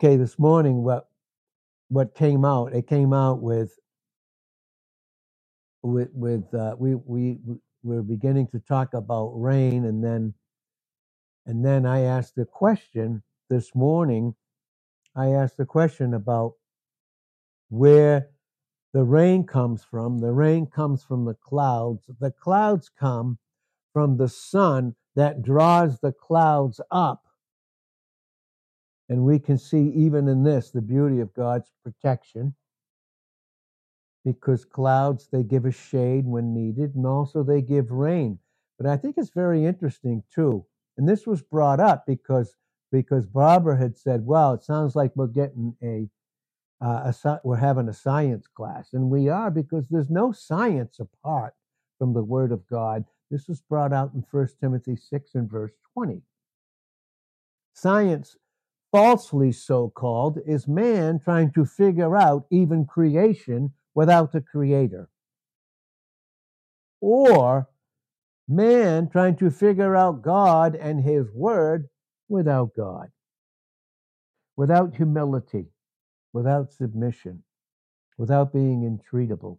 Okay, this morning, what what came out? It came out with with with uh, we we we we're beginning to talk about rain, and then and then I asked a question this morning. I asked a question about where the rain comes from. The rain comes from the clouds. The clouds come from the sun that draws the clouds up. And we can see even in this the beauty of God's protection because clouds, they give us shade when needed and also they give rain. But I think it's very interesting too. And this was brought up because because Barbara had said, well, it sounds like we're getting a uh, a, we're having a science class, and we are because there's no science apart from the Word of God. This was brought out in First Timothy 6 and verse 20. Science, falsely so called, is man trying to figure out even creation without a creator, or man trying to figure out God and his Word without God, without humility, without submission, without being entreatable.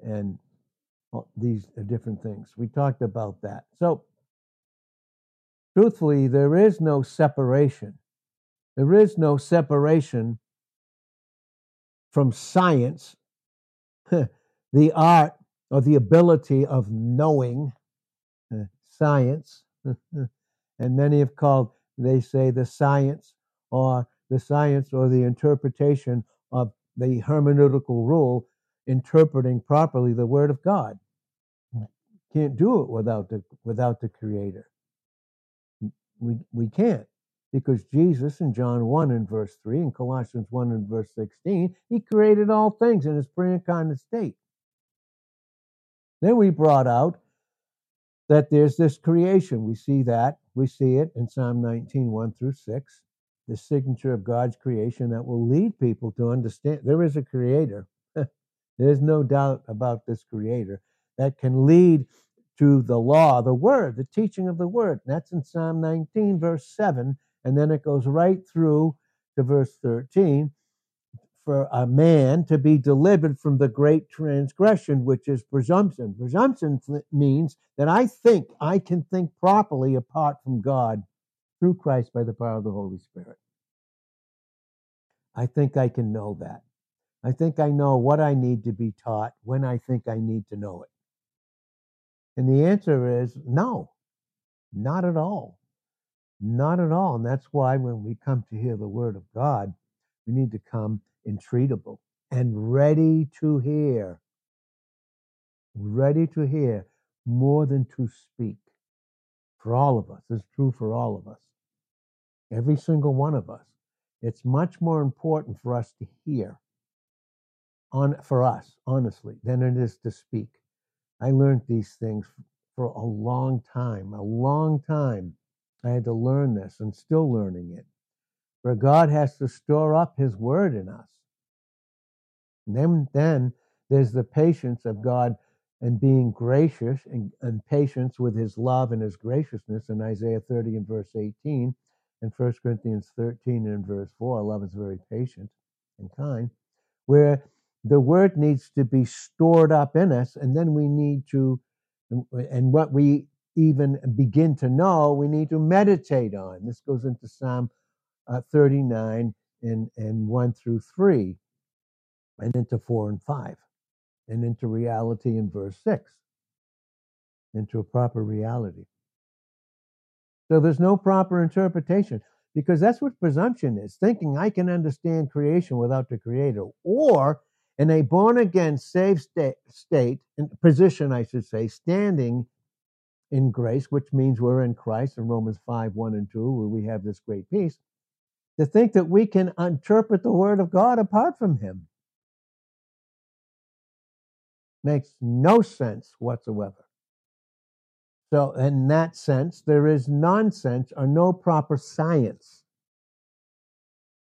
And uh, these are different things. We talked about that. So, truthfully, there is no separation. There is no separation from science, the art or the ability of knowing uh, science. and many have called, they say, the science or the science or the interpretation of the hermeneutical rule interpreting properly the word of God. Can't do it without the without the creator. We we can't because Jesus in John 1 and verse 3 and Colossians 1 and verse 16, he created all things in his pre-incarnate state. Then we brought out that there's this creation. We see that. We see it in Psalm 19, 1 through 6, the signature of God's creation that will lead people to understand there is a creator. There's no doubt about this creator that can lead to the law, the word, the teaching of the word. And that's in Psalm 19, verse 7. And then it goes right through to verse 13 for a man to be delivered from the great transgression, which is presumption. Presumption means that I think I can think properly apart from God through Christ by the power of the Holy Spirit. I think I can know that. I think I know what I need to be taught when I think I need to know it. And the answer is no, not at all. Not at all. And that's why when we come to hear the word of God, we need to come entreatable and ready to hear, ready to hear more than to speak. For all of us, it's true for all of us, every single one of us. It's much more important for us to hear on for us, honestly, than it is to speak. I learned these things for a long time, a long time. I had to learn this and still learning it. Where God has to store up his word in us. And then, then there's the patience of God and being gracious and, and patience with his love and his graciousness in Isaiah 30 and verse 18 and 1 Corinthians 13 and verse 4. Love is very patient and kind, where the word needs to be stored up in us, and then we need to, and what we even begin to know, we need to meditate on. This goes into Psalm uh, 39 and, and 1 through 3, and into 4 and 5, and into reality in verse 6, into a proper reality. So there's no proper interpretation because that's what presumption is thinking I can understand creation without the creator, or in a born again, saved state, state position, I should say, standing in grace, which means we're in Christ in Romans 5 1 and 2, where we have this great peace, to think that we can interpret the word of God apart from him makes no sense whatsoever. So, in that sense, there is nonsense or no proper science.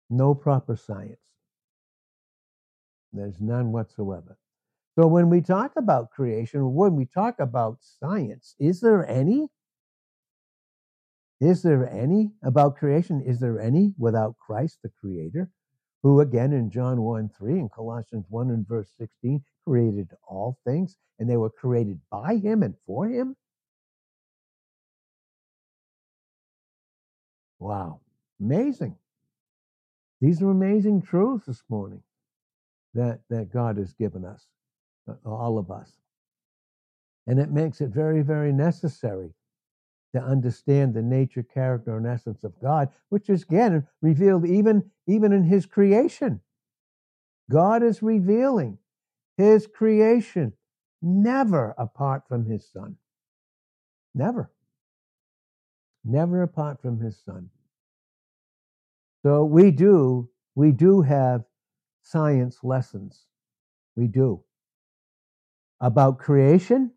No proper science. There's none whatsoever. So, when we talk about creation, when we talk about science, is there any? Is there any about creation? Is there any without Christ, the Creator, who again in John 1 3 and Colossians 1 and verse 16 created all things and they were created by Him and for Him? Wow, amazing. These are amazing truths this morning that, that God has given us, uh, all of us. And it makes it very, very necessary to understand the nature, character, and essence of God, which is again revealed even, even in his creation. God is revealing his creation, never apart from his son. Never. Never apart from his son. So we do, we do have science lessons. We do. About creation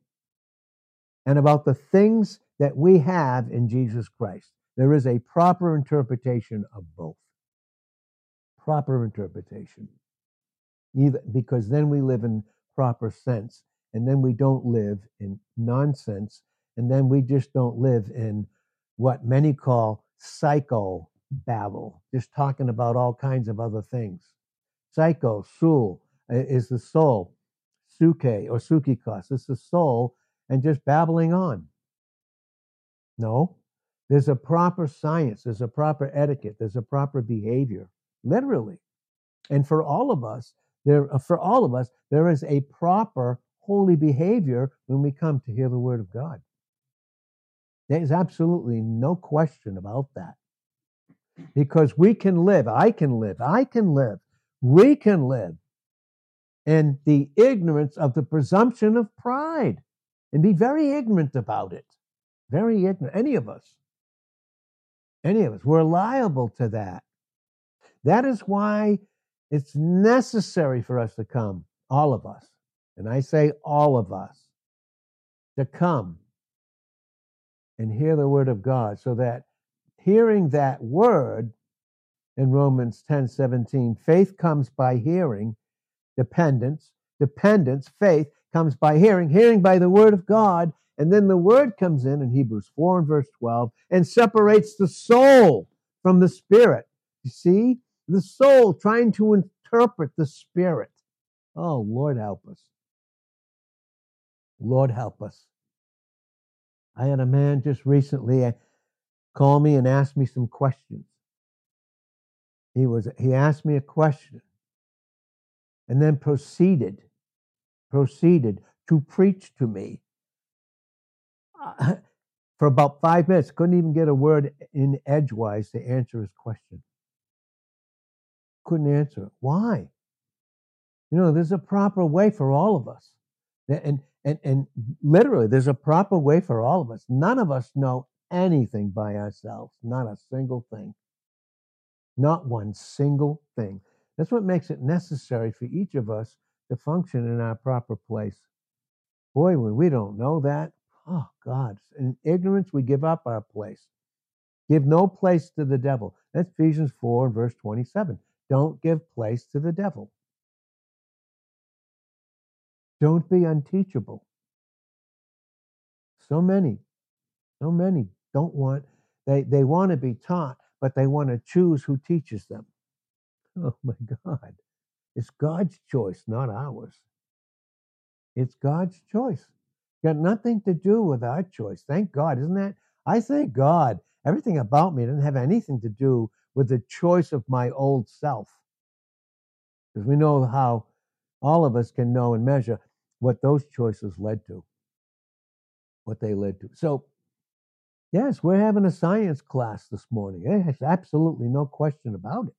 and about the things that we have in Jesus Christ. There is a proper interpretation of both. Proper interpretation. Either, because then we live in proper sense, and then we don't live in nonsense, and then we just don't live in what many call psycho babble, just talking about all kinds of other things. Psycho, soul, is the soul. Suke or sukikos, it's the soul, and just babbling on. No, there's a proper science, there's a proper etiquette, there's a proper behavior, literally. And for all of us, there uh, for all of us, there is a proper holy behavior when we come to hear the word of God. There's absolutely no question about that. Because we can live, I can live, I can live, we can live in the ignorance of the presumption of pride and be very ignorant about it. Very ignorant. Any of us. Any of us. We're liable to that. That is why it's necessary for us to come, all of us. And I say all of us, to come and hear the word of God so that hearing that word in Romans 10 17, faith comes by hearing, dependence, dependence, faith comes by hearing, hearing by the word of God, and then the word comes in in Hebrews 4 and verse 12 and separates the soul from the spirit. You see, the soul trying to interpret the spirit. Oh, Lord, help us. Lord, help us. I had a man just recently uh, call me and ask me some questions. He was he asked me a question and then proceeded proceeded to preach to me uh, for about five minutes, couldn't even get a word in edgewise to answer his question. Couldn't answer it. Why? You know, there's a proper way for all of us. And, and, and literally, there's a proper way for all of us. None of us know anything by ourselves, not a single thing. Not one single thing. That's what makes it necessary for each of us to function in our proper place. Boy, when we don't know that, Oh, God. In ignorance, we give up our place. Give no place to the devil. That's Ephesians 4, verse 27. Don't give place to the devil. Don't be unteachable. So many, so many don't want, they, they want to be taught, but they want to choose who teaches them. Oh my God. It's God's choice, not ours. It's God's choice. Got nothing to do with our choice. Thank God, isn't that? I thank God. Everything about me didn't have anything to do with the choice of my old self. Because we know how all of us can know and measure what those choices led to, what they led to. So, yes, we're having a science class this morning. There's absolutely no question about it.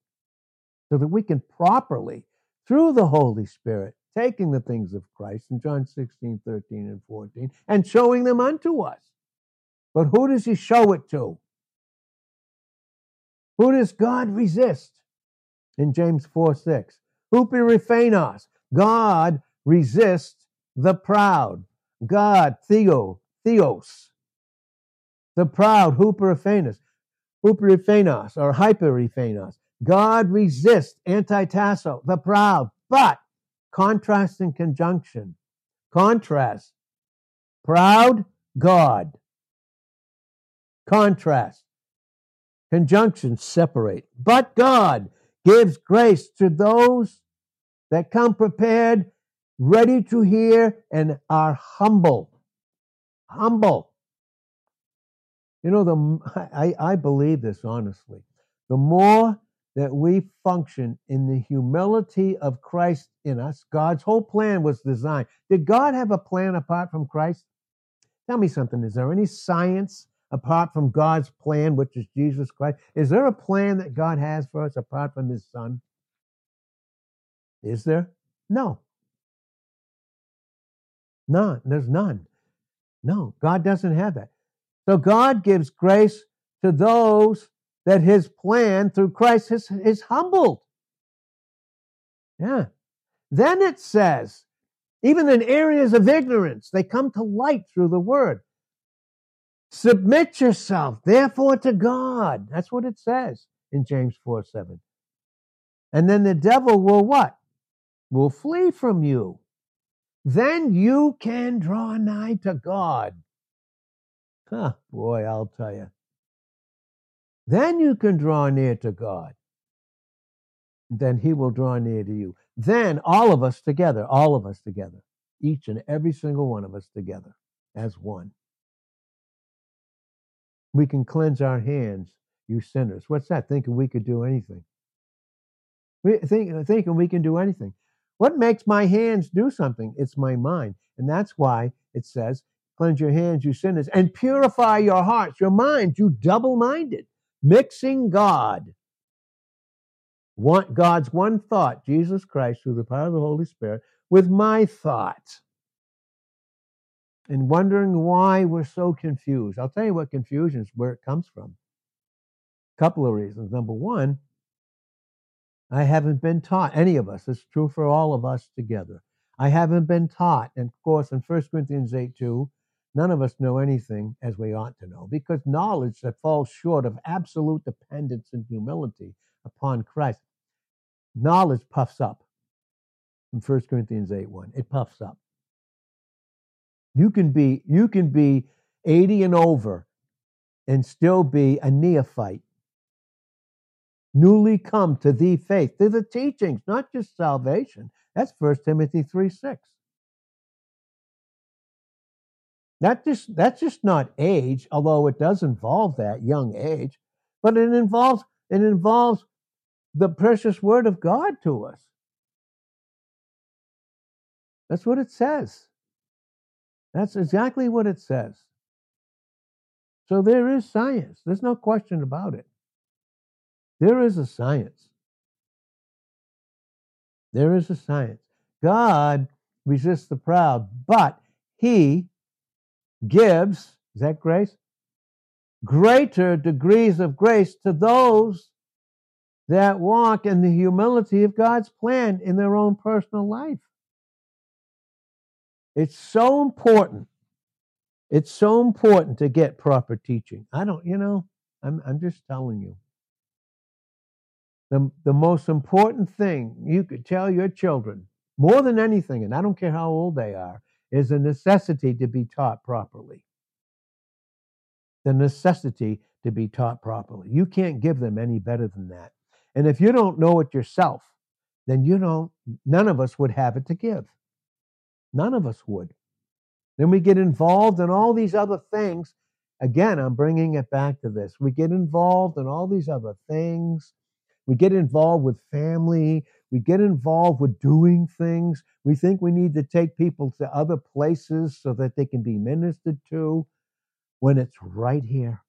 So that we can properly, through the Holy Spirit, taking the things of Christ in John 16, 13, and 14, and showing them unto us. But who does he show it to? Who does God resist? In James 4 6. Huperephanos. God resists the proud. God, Theo, Theos. The proud, Huperephanos. Huperephanos or Hyperephanos. God resists, antitasso, the proud, but Contrast and conjunction. Contrast. Proud God. Contrast. conjunction, separate. But God gives grace to those that come prepared, ready to hear, and are humble. Humble. You know, the I, I believe this honestly. The more that we function in the humility of Christ in us, God's whole plan was designed. Did God have a plan apart from Christ? Tell me something. Is there any science apart from God's plan, which is Jesus Christ? Is there a plan that God has for us apart from his son? Is there? No. None. There's none. No, God doesn't have that. So God gives grace to those that his plan through Christ is, is humbled. Yeah. Then it says, even in areas of ignorance, they come to light through the word. Submit yourself, therefore, to God. That's what it says in James 4 7. And then the devil will what? Will flee from you. Then you can draw nigh to God. Huh, boy, I'll tell you. Then you can draw near to God. Then he will draw near to you. Then all of us together, all of us together, each and every single one of us together as one we can cleanse our hands, you sinners. What's that? Thinking we could do anything. We think, thinking we can do anything. What makes my hands do something? It's my mind. And that's why it says, cleanse your hands, you sinners, and purify your hearts, your minds, you double minded, mixing God. Want God's one thought, Jesus Christ, through the power of the Holy Spirit, with my thoughts and wondering why we're so confused. I'll tell you what confusion is, where it comes from. A couple of reasons. Number one, I haven't been taught, any of us, it's true for all of us together. I haven't been taught, and of course, in 1 Corinthians 8 2, none of us know anything as we ought to know, because knowledge that falls short of absolute dependence and humility upon Christ, knowledge puffs up. In 1 Corinthians 8 1, it puffs up. You can be you can be 80 and over and still be a neophyte. Newly come to the faith. They're the teachings, not just salvation. That's 1 Timothy 3 6. That just that's just not age, although it does involve that young age, but it involves it involves the precious word of God to us. That's what it says. That's exactly what it says. So there is science. There's no question about it. There is a science. There is a science. God resists the proud, but he gives, is that grace? Greater degrees of grace to those that walk in the humility of God's plan in their own personal life. It's so important. It's so important to get proper teaching. I don't, you know, I'm, I'm just telling you. The, the most important thing you could tell your children, more than anything, and I don't care how old they are, is a necessity to be taught properly. The necessity to be taught properly. You can't give them any better than that. And if you don't know it yourself, then you don't, none of us would have it to give. None of us would. Then we get involved in all these other things. Again, I'm bringing it back to this. We get involved in all these other things. We get involved with family. We get involved with doing things. We think we need to take people to other places so that they can be ministered to when it's right here.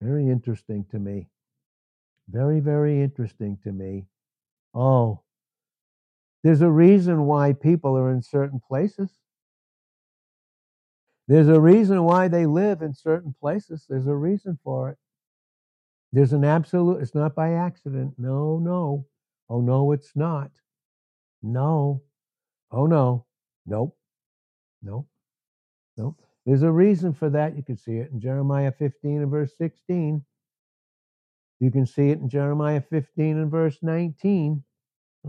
Very interesting to me. Very, very interesting to me. Oh, there's a reason why people are in certain places. There's a reason why they live in certain places. There's a reason for it. There's an absolute, it's not by accident. No, no. Oh, no, it's not. No. Oh, no. Nope. Nope. Nope. There's a reason for that. You can see it in Jeremiah 15 and verse 16. You can see it in Jeremiah 15 and verse 19.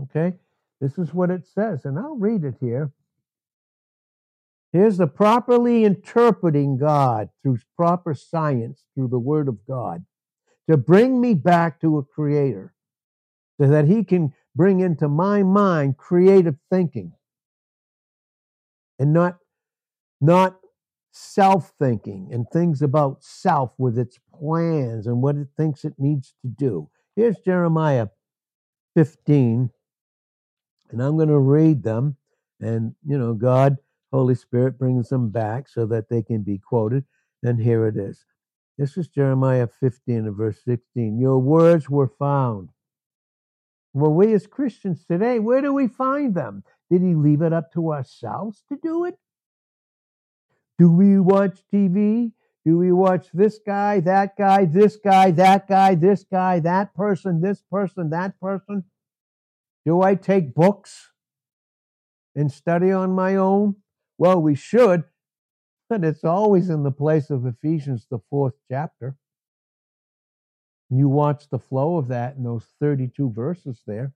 Okay? This is what it says, and I'll read it here. Here's the properly interpreting God through proper science, through the Word of God. to bring me back to a creator so that he can bring into my mind creative thinking and not not self thinking and things about self with its plans and what it thinks it needs to do. Here's Jeremiah 15, and I'm going to read them. And, you know, God, Holy Spirit brings them back so that they can be quoted. And here it is. This is Jeremiah 15 and verse 16. Your words were found. Well, we as Christians today, where do we find them? Did he leave it up to ourselves to do it? Do we watch TV? Do we watch this guy, that guy, this guy, that guy, this guy, that person, this person, that person? Do I take books and study on my own? Well, we should, but it's always in the place of Ephesians, the fourth chapter. You watch the flow of that in those 32 verses there.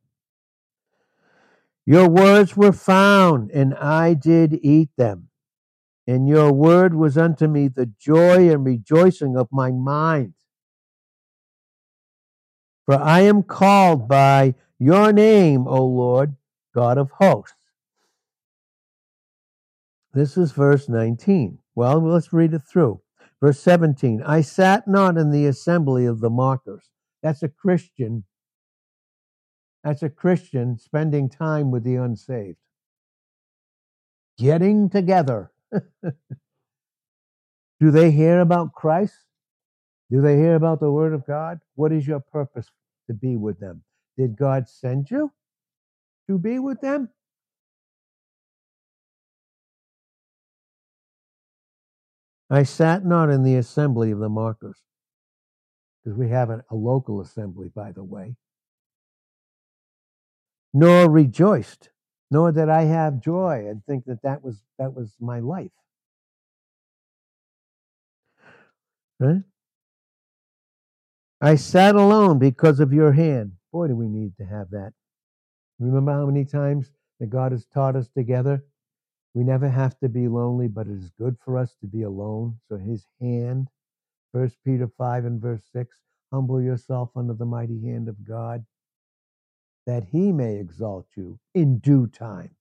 Your words were found, and I did eat them. And your word was unto me the joy and rejoicing of my mind. For I am called by your name, O Lord, God of hosts. This is verse 19. Well, let's read it through. Verse 17 I sat not in the assembly of the mockers. That's a Christian. That's a Christian spending time with the unsaved. Getting together. Do they hear about Christ? Do they hear about the Word of God? What is your purpose to be with them? Did God send you to be with them? I sat not in the assembly of the mockers, because we have a, local assembly, by the way, nor rejoiced, nor did I have joy and think that that was that was my life. I sat alone because of your hand. Boy, do we need to have that. Remember how many times that God has taught us together we never have to be lonely, but it is good for us to be alone. So his hand, First Peter 5 and verse 6, humble yourself under the mighty hand of God, that he may exalt you in due time.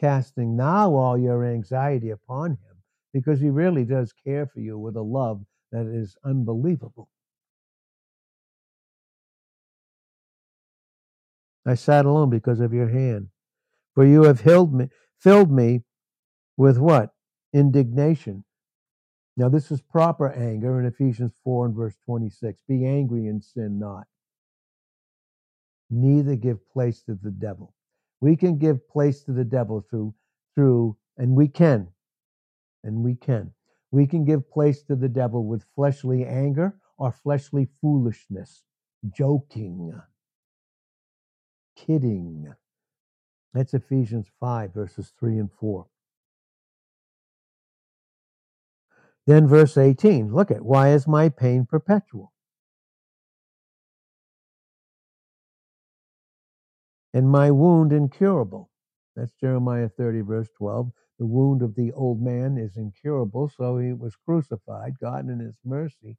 Casting now all your anxiety upon him, because he really does care for you with a love that is unbelievable. I sat alone because of your hand, for you have held me, filled me with what? Indignation. Now, this is proper anger in Ephesians 4 and verse 26. Be angry and sin not. Neither give place to the devil. We can give place to the devil through, through, and we can, and we can. We can give place to the devil with fleshly anger or fleshly foolishness, joking, kidding, that's Ephesians 5, verses 3 and 4. Then verse 18, look at why is my pain perpetual? And my wound incurable. That's Jeremiah 30, verse 12. The wound of the old man is incurable, so he was crucified. God, in his mercy,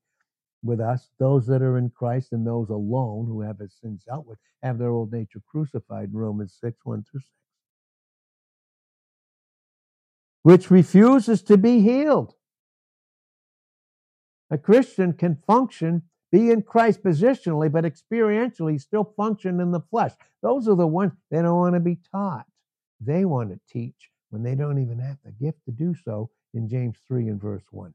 with us, those that are in Christ and those alone who have his sins dealt with, have their old nature crucified, in Romans 6, 1 through 6. Which refuses to be healed. A Christian can function, be in Christ positionally, but experientially still function in the flesh. Those are the ones they don't want to be taught. They want to teach when they don't even have the gift to do so in James 3 and verse 1.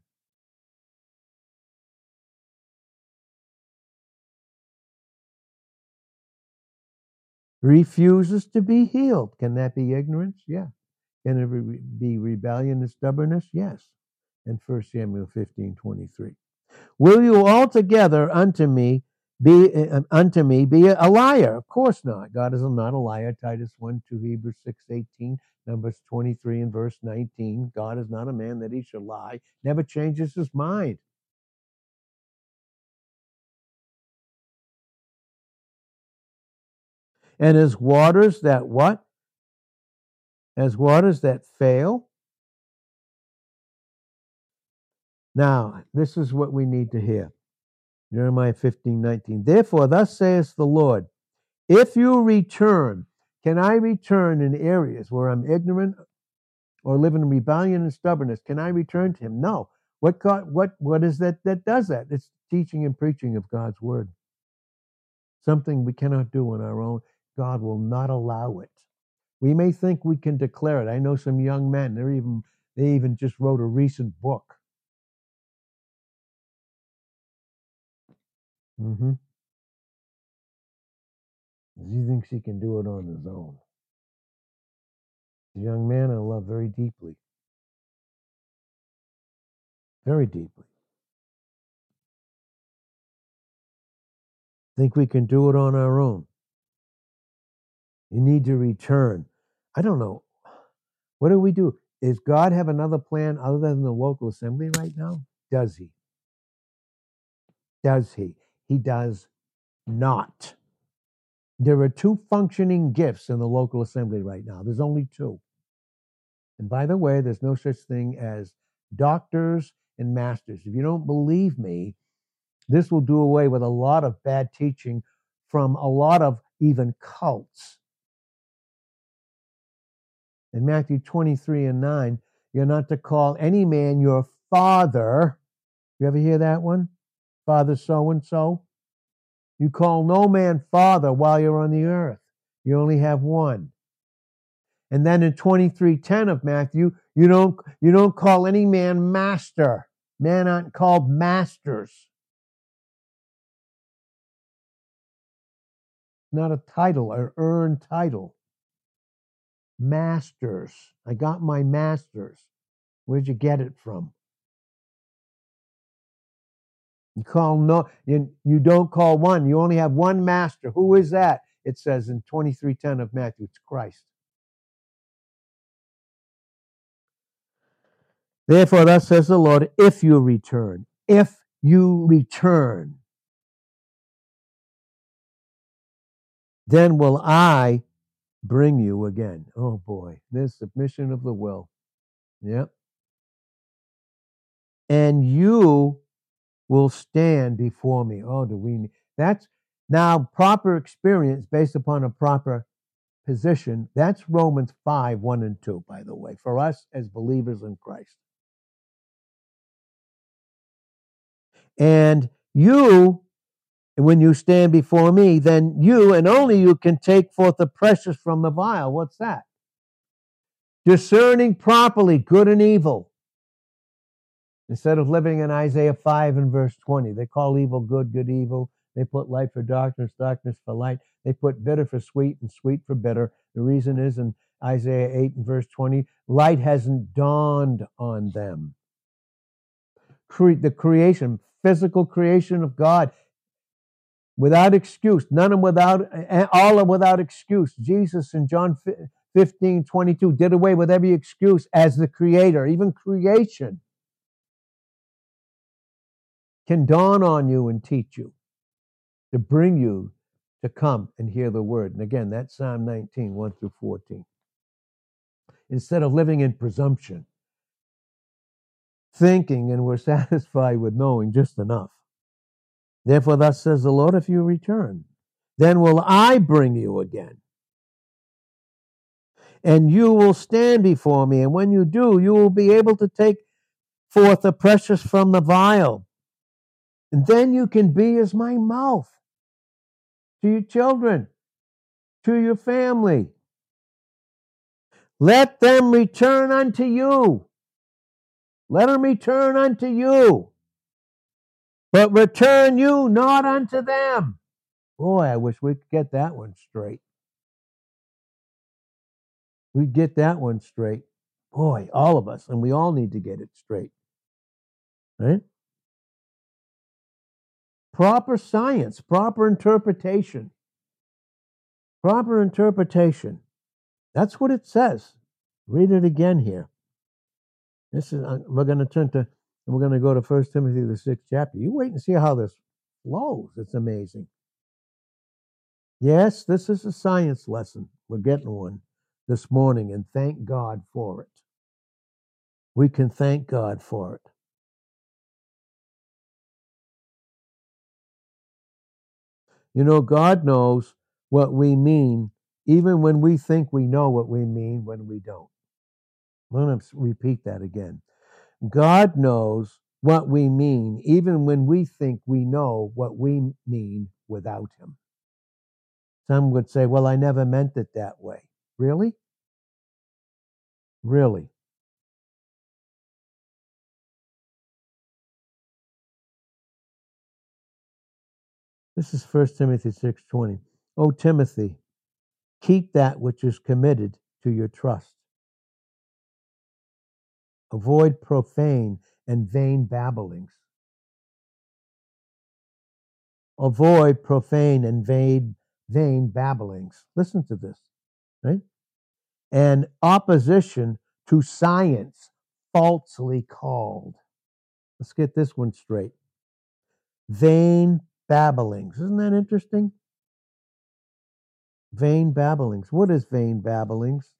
Refuses to be healed. Can that be ignorance? Yeah. Can it be rebellion and stubbornness? Yes. And 1 Samuel 15, 23. Will you altogether unto me be uh, unto me be a liar? Of course not. God is not a liar. Titus 1, 2, Hebrews 6, 18, Numbers 23 and verse 19. God is not a man that he should lie, never changes his mind. And as waters that what? As waters that fail. Now, this is what we need to hear. Jeremiah 15, 19. Therefore, thus saith the Lord, if you return, can I return in areas where I'm ignorant or live in rebellion and stubbornness? Can I return to him? No. What God, what what is that that does that? It's teaching and preaching of God's word. Something we cannot do on our own. God will not allow it. We may think we can declare it. I know some young men, they're even they even just wrote a recent book. Mm-hmm. He thinks he can do it on his own. A young man I love very deeply. Very deeply. Think we can do it on our own. You need to return. I don't know. What do we do? Does God have another plan other than the local assembly right now? Does he? Does he? He does not. There are two functioning gifts in the local assembly right now. There's only two. And by the way, there's no such thing as doctors and masters. If you don't believe me, this will do away with a lot of bad teaching from a lot of even cults. In Matthew 23 and 9, you're not to call any man your father. You ever hear that one? Father so and so. You call no man father while you're on the earth. You only have one. And then in 23:10 of Matthew, you don't you don't call any man master. Men aren't called masters. Not a title, an earned title. Masters. I got my masters. Where'd you get it from? You call no you, don't call one. You only have one master. Who is that? It says in 23:10 of Matthew, it's Christ. Therefore, thus says the Lord, if you return, if you return, then will I bring you again. Oh boy, this submission of the will. Yep. And you will stand before me. Oh, do we? That's now proper experience based upon a proper position. That's Romans 5 1 and 2, by the way, for us as believers in Christ. And you, when you stand before me, then you and only you can take forth the precious from the vile. What's that? Discerning properly good and evil. Instead of living in Isaiah 5 and verse 20, they call evil good, good evil. They put light for darkness, darkness for light. They put bitter for sweet and sweet for bitter. The reason is in Isaiah 8 and verse 20, light hasn't dawned on them. Cre- the creation, physical creation of God, without excuse, none of without, eh, all are without excuse. Jesus in John 15, 22 did away with every excuse as the creator, even creation can dawn on you and teach you, to bring you to come and hear the word. And again, that's Psalm 19, 1 through 14. Instead of living in presumption, thinking and we're satisfied with knowing just enough. Therefore, thus says the Lord, if you return, then will I bring you again. And you will stand before me. And when you do, you will be able to take forth the precious from the vile and then you can be as my mouth to your children, to your family. Let them return unto you. Let them return unto you. But return you not unto them. Boy, I wish we could get that one straight. We'd get that one straight. Boy, all of us, and we all need to get it straight. Right? proper science, proper interpretation. Proper interpretation. That's what it says. Read it again here. This is uh, we're going to turn to we're going to go to First Timothy the sixth chapter. You wait and see how this flows. It's amazing. Yes, this is a science lesson. We're getting one this morning, and thank God for it. We can thank God for it. You know, God knows what we mean, even when we think we know what we mean when we don't. I'm going to repeat that again. God knows what we mean, even when we think we know what we mean without Him. Some would say, Well, I never meant it that way. Really? Really? This is 1 Timothy 6:20. O Timothy, keep that which is committed to your trust. Avoid profane and vain babblings. Avoid profane and vain, vain babblings. Listen to this, right? And opposition to science falsely called. Let's get this one straight. Vain babblings. Isn't that interesting? Vain babblings. What is vain babblings?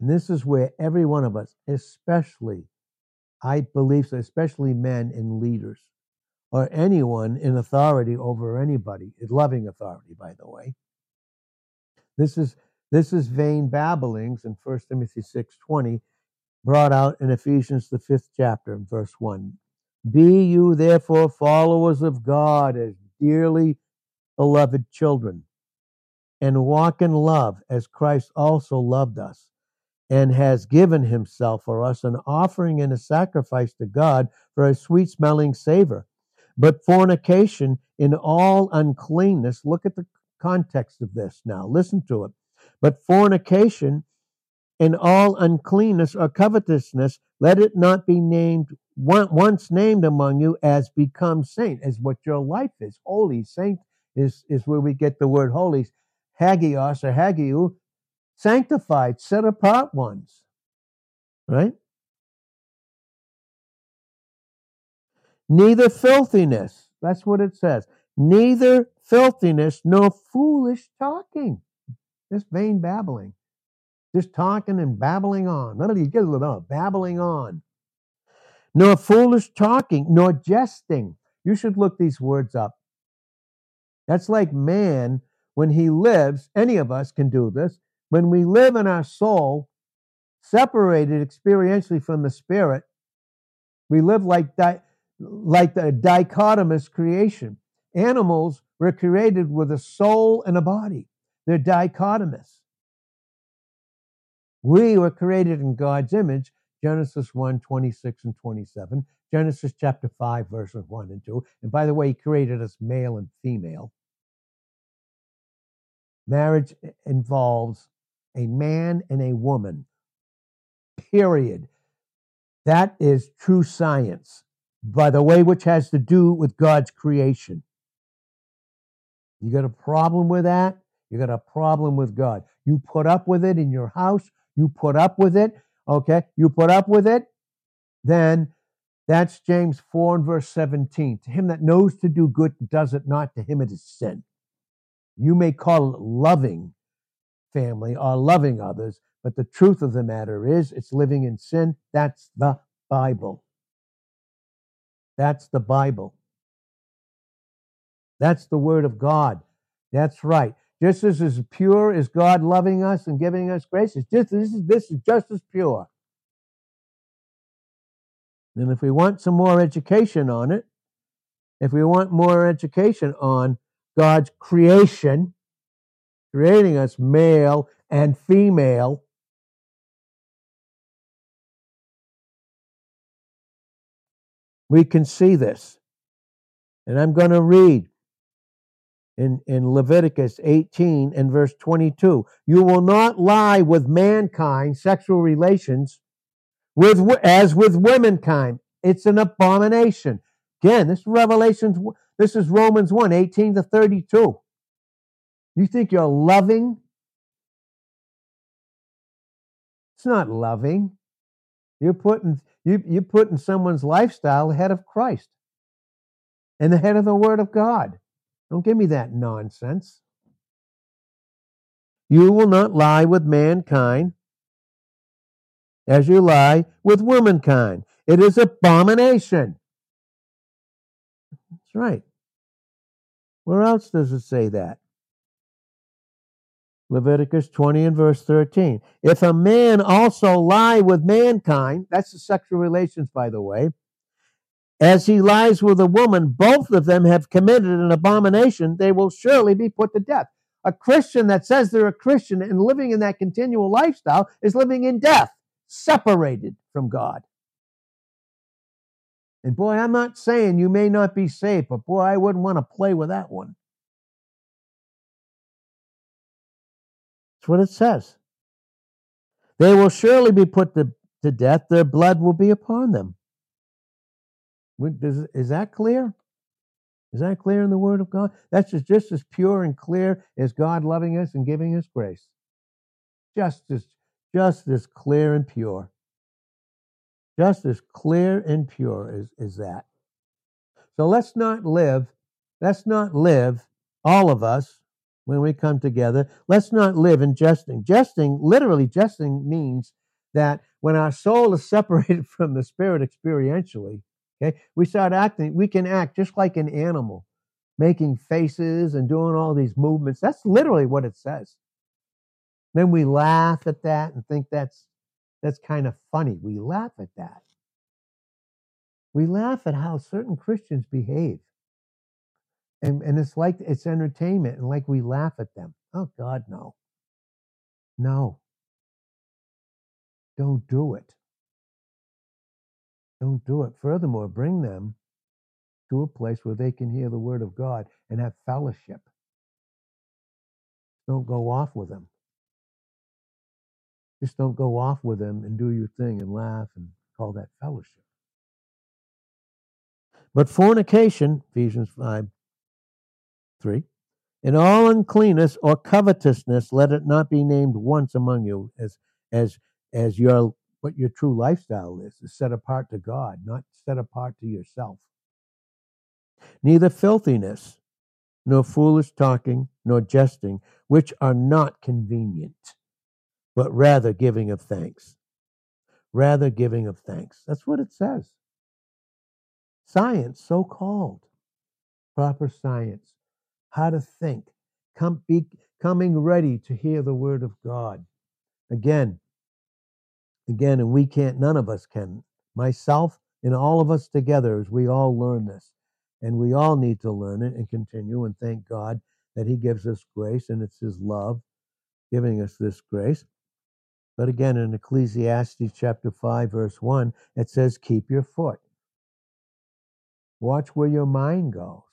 And this is where every one of us, especially, I believe, so, especially men and leaders, or anyone in authority over anybody, loving authority, by the way. This is this is vain babblings in 1 Timothy 6:20, brought out in Ephesians the fifth chapter, verse 1. Be you therefore followers of God as dearly beloved children, and walk in love as Christ also loved us and has given himself for us an offering and a sacrifice to God for a sweet smelling savor. But fornication in all uncleanness, look at the context of this now, listen to it. But fornication in all uncleanness or covetousness, let it not be named once named among you as become saint, as what your life is. Holy saint is, is where we get the word holy. Hagios or hagiu, sanctified, set apart ones. Right? Neither filthiness, that's what it says. Neither filthiness nor foolish talking. Just vain babbling. Just talking and babbling on. None of you get it babbling on. Nor foolish talking, nor jesting. You should look these words up. That's like man when he lives, any of us can do this, when we live in our soul, separated experientially from the spirit, we live like di- like the dichotomous creation. Animals were created with a soul and a body. They're dichotomous. We were created in God's image, Genesis 1, 26 and 27, Genesis chapter 5, verses 1 and 2. And by the way, he created us male and female. Marriage involves a man and a woman. Period. That is true science, by the way, which has to do with God's creation. You got a problem with that? You got a problem with God. You put up with it in your house, you put up with it, okay? You put up with it, then that's James 4 and verse 17. To him that knows to do good does it not, to him it is sin. You may call it loving, family are loving others. But the truth of the matter is, it's living in sin. That's the Bible. That's the Bible. That's the Word of God. That's right. Just as pure as God loving us and giving us grace, it's just this is this is just as pure. And if we want some more education on it, if we want more education on God's creation, creating us male and female. We can see this. And I'm going to read in, in Leviticus 18 and verse 22. You will not lie with mankind, sexual relations, with as with womankind. It's an abomination. Again, this is Revelations, this is Romans 1, 18 to 32. You think you're loving? It's not loving. You're putting you you're putting someone's lifestyle ahead of Christ and ahead of the Word of God. Don't give me that nonsense. You will not lie with mankind as you lie with womankind. It is abomination. That's right. Where else does it say that? Leviticus 20 and verse 13. If a man also lie with mankind, that's the sexual relations, by the way, as he lies with a woman, both of them have committed an abomination, they will surely be put to death. A Christian that says they're a Christian and living in that continual lifestyle is living in death, separated from God. And boy, I'm not saying you may not be saved, but boy, I wouldn't want to play with that one. That's what it says. They will surely be put to, to death, their blood will be upon them. Is, is that clear? Is that clear in the Word of God? That's just, just as pure and clear as God loving us and giving us grace. Just as, just as clear and pure. Just as clear and pure as, as that. So let's not live, let's not live, all of us, when we come together, let's not live in jesting. Jesting, literally, jesting means that when our soul is separated from the spirit experientially, Okay. We start acting, we can act just like an animal, making faces and doing all these movements. That's literally what it says. Then we laugh at that and think that's that's kind of funny. We laugh at that. We laugh at how certain Christians behave. And, and it's like it's entertainment and like we laugh at them. Oh God, no. No. Don't do it. Don't do it. Furthermore, bring them to a place where they can hear the word of God and have fellowship. Don't go off with them. Just don't go off with them and do your thing and laugh and call that fellowship. But fornication, Ephesians 5 3, in all uncleanness or covetousness, let it not be named once among you as as as your what your true lifestyle is, is set apart to God, not set apart to yourself. Neither filthiness, nor foolish talking, nor jesting, which are not convenient, but rather giving of thanks. Rather giving of thanks. That's what it says. Science, so called, proper science, how to think, come, be, coming ready to hear the word of God. Again, again, and we can't, none of us can. Myself and all of us together, as we all learn this. And we all need to learn it and continue and thank God that He gives us grace and it's His love giving us this grace. But again, in Ecclesiastes chapter 5, verse 1, it says, Keep your foot. Watch where your mind goes.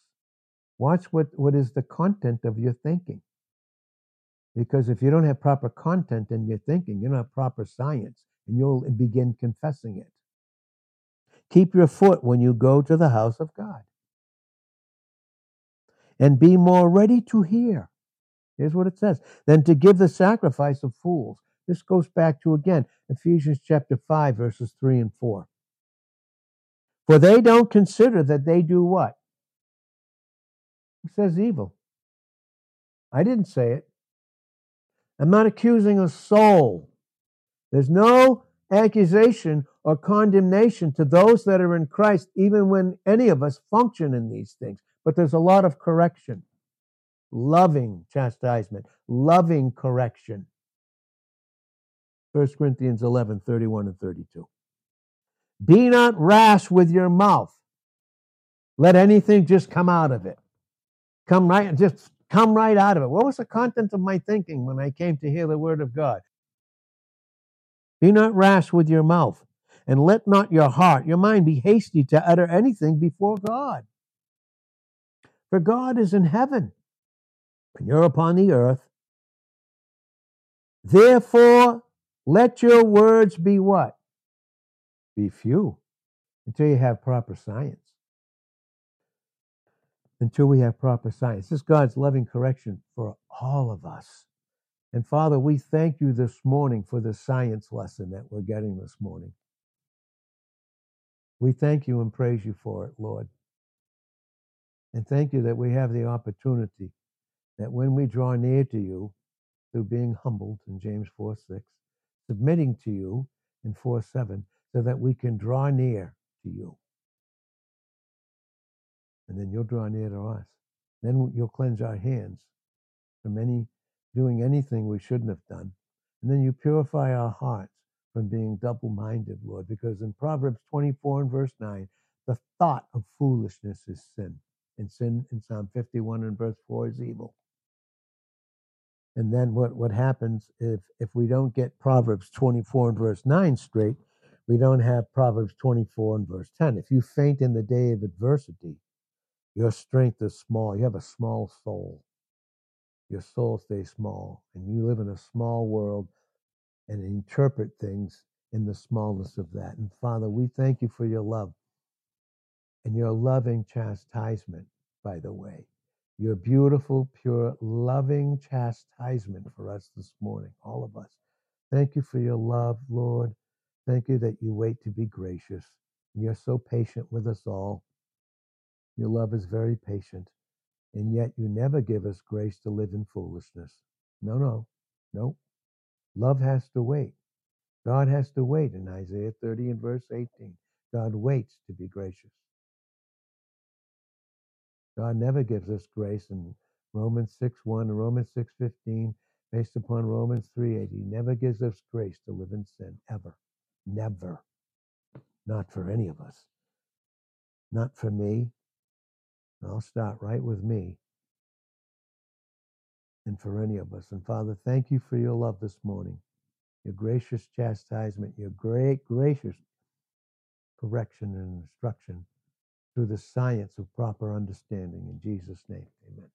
Watch what, what is the content of your thinking. Because if you don't have proper content in your thinking, you don't have proper science and you'll begin confessing it. Keep your foot when you go to the house of God. And be more ready to hear. Here's what it says than to give the sacrifice of fools. This goes back to again Ephesians chapter 5, verses 3 and 4. For they don't consider that they do what? It says evil. I didn't say it. I'm not accusing a soul. There's no accusation or condemnation to those that are in Christ, even when any of us function in these things. But there's a lot of correction, loving chastisement, loving correction. 1 Corinthians 11, 31 and 32. Be not rash with your mouth. Let anything just come out of it. Come right, just come right out of it. What was the content of my thinking when I came to hear the word of God? Be not rash with your mouth, and let not your heart, your mind, be hasty to utter anything before God. For God is in heaven, and you're upon the earth. Therefore, let your words be what? Be few until you have proper science. Until we have proper science. This is God's loving correction for all of us. And Father, we thank you this morning for the science lesson that we're getting this morning. We thank you and praise you for it, Lord. And thank you that we have the opportunity that when we draw near to you through being humbled in James 4 6, submitting to you in 4 7, so that we can draw near to you. And then you'll draw near to us. Then you'll cleanse our hands from any doing anything we shouldn't have done. And then you purify our hearts from being double minded, Lord, because in Proverbs 24 and verse 9, the thought of foolishness is sin. And sin in Psalm 51 and verse 4 is evil. And then what, what happens if, if we don't get Proverbs 24 and verse 9 straight, we don't have Proverbs 24 and verse 10. If you faint in the day of adversity, your strength is small. You have a small soul. Your soul stays small, and you live in a small world and interpret things in the smallness of that. And Father, we thank you for your love and your loving chastisement, by the way. Your beautiful, pure, loving chastisement for us this morning, all of us. Thank you for your love, Lord. Thank you that you wait to be gracious. You're so patient with us all. Your love is very patient, and yet you never give us grace to live in foolishness. No, no, no. Love has to wait. God has to wait in Isaiah 30 and verse 18. God waits to be gracious. God never gives us grace in Romans 6 1 and Romans 6 15, based upon Romans 3 8. He never gives us grace to live in sin, ever. Never. Not for any of us. Not for me. I'll start right with me and for any of us. And Father, thank you for your love this morning, your gracious chastisement, your great, gracious correction and instruction through the science of proper understanding. In Jesus' name, amen.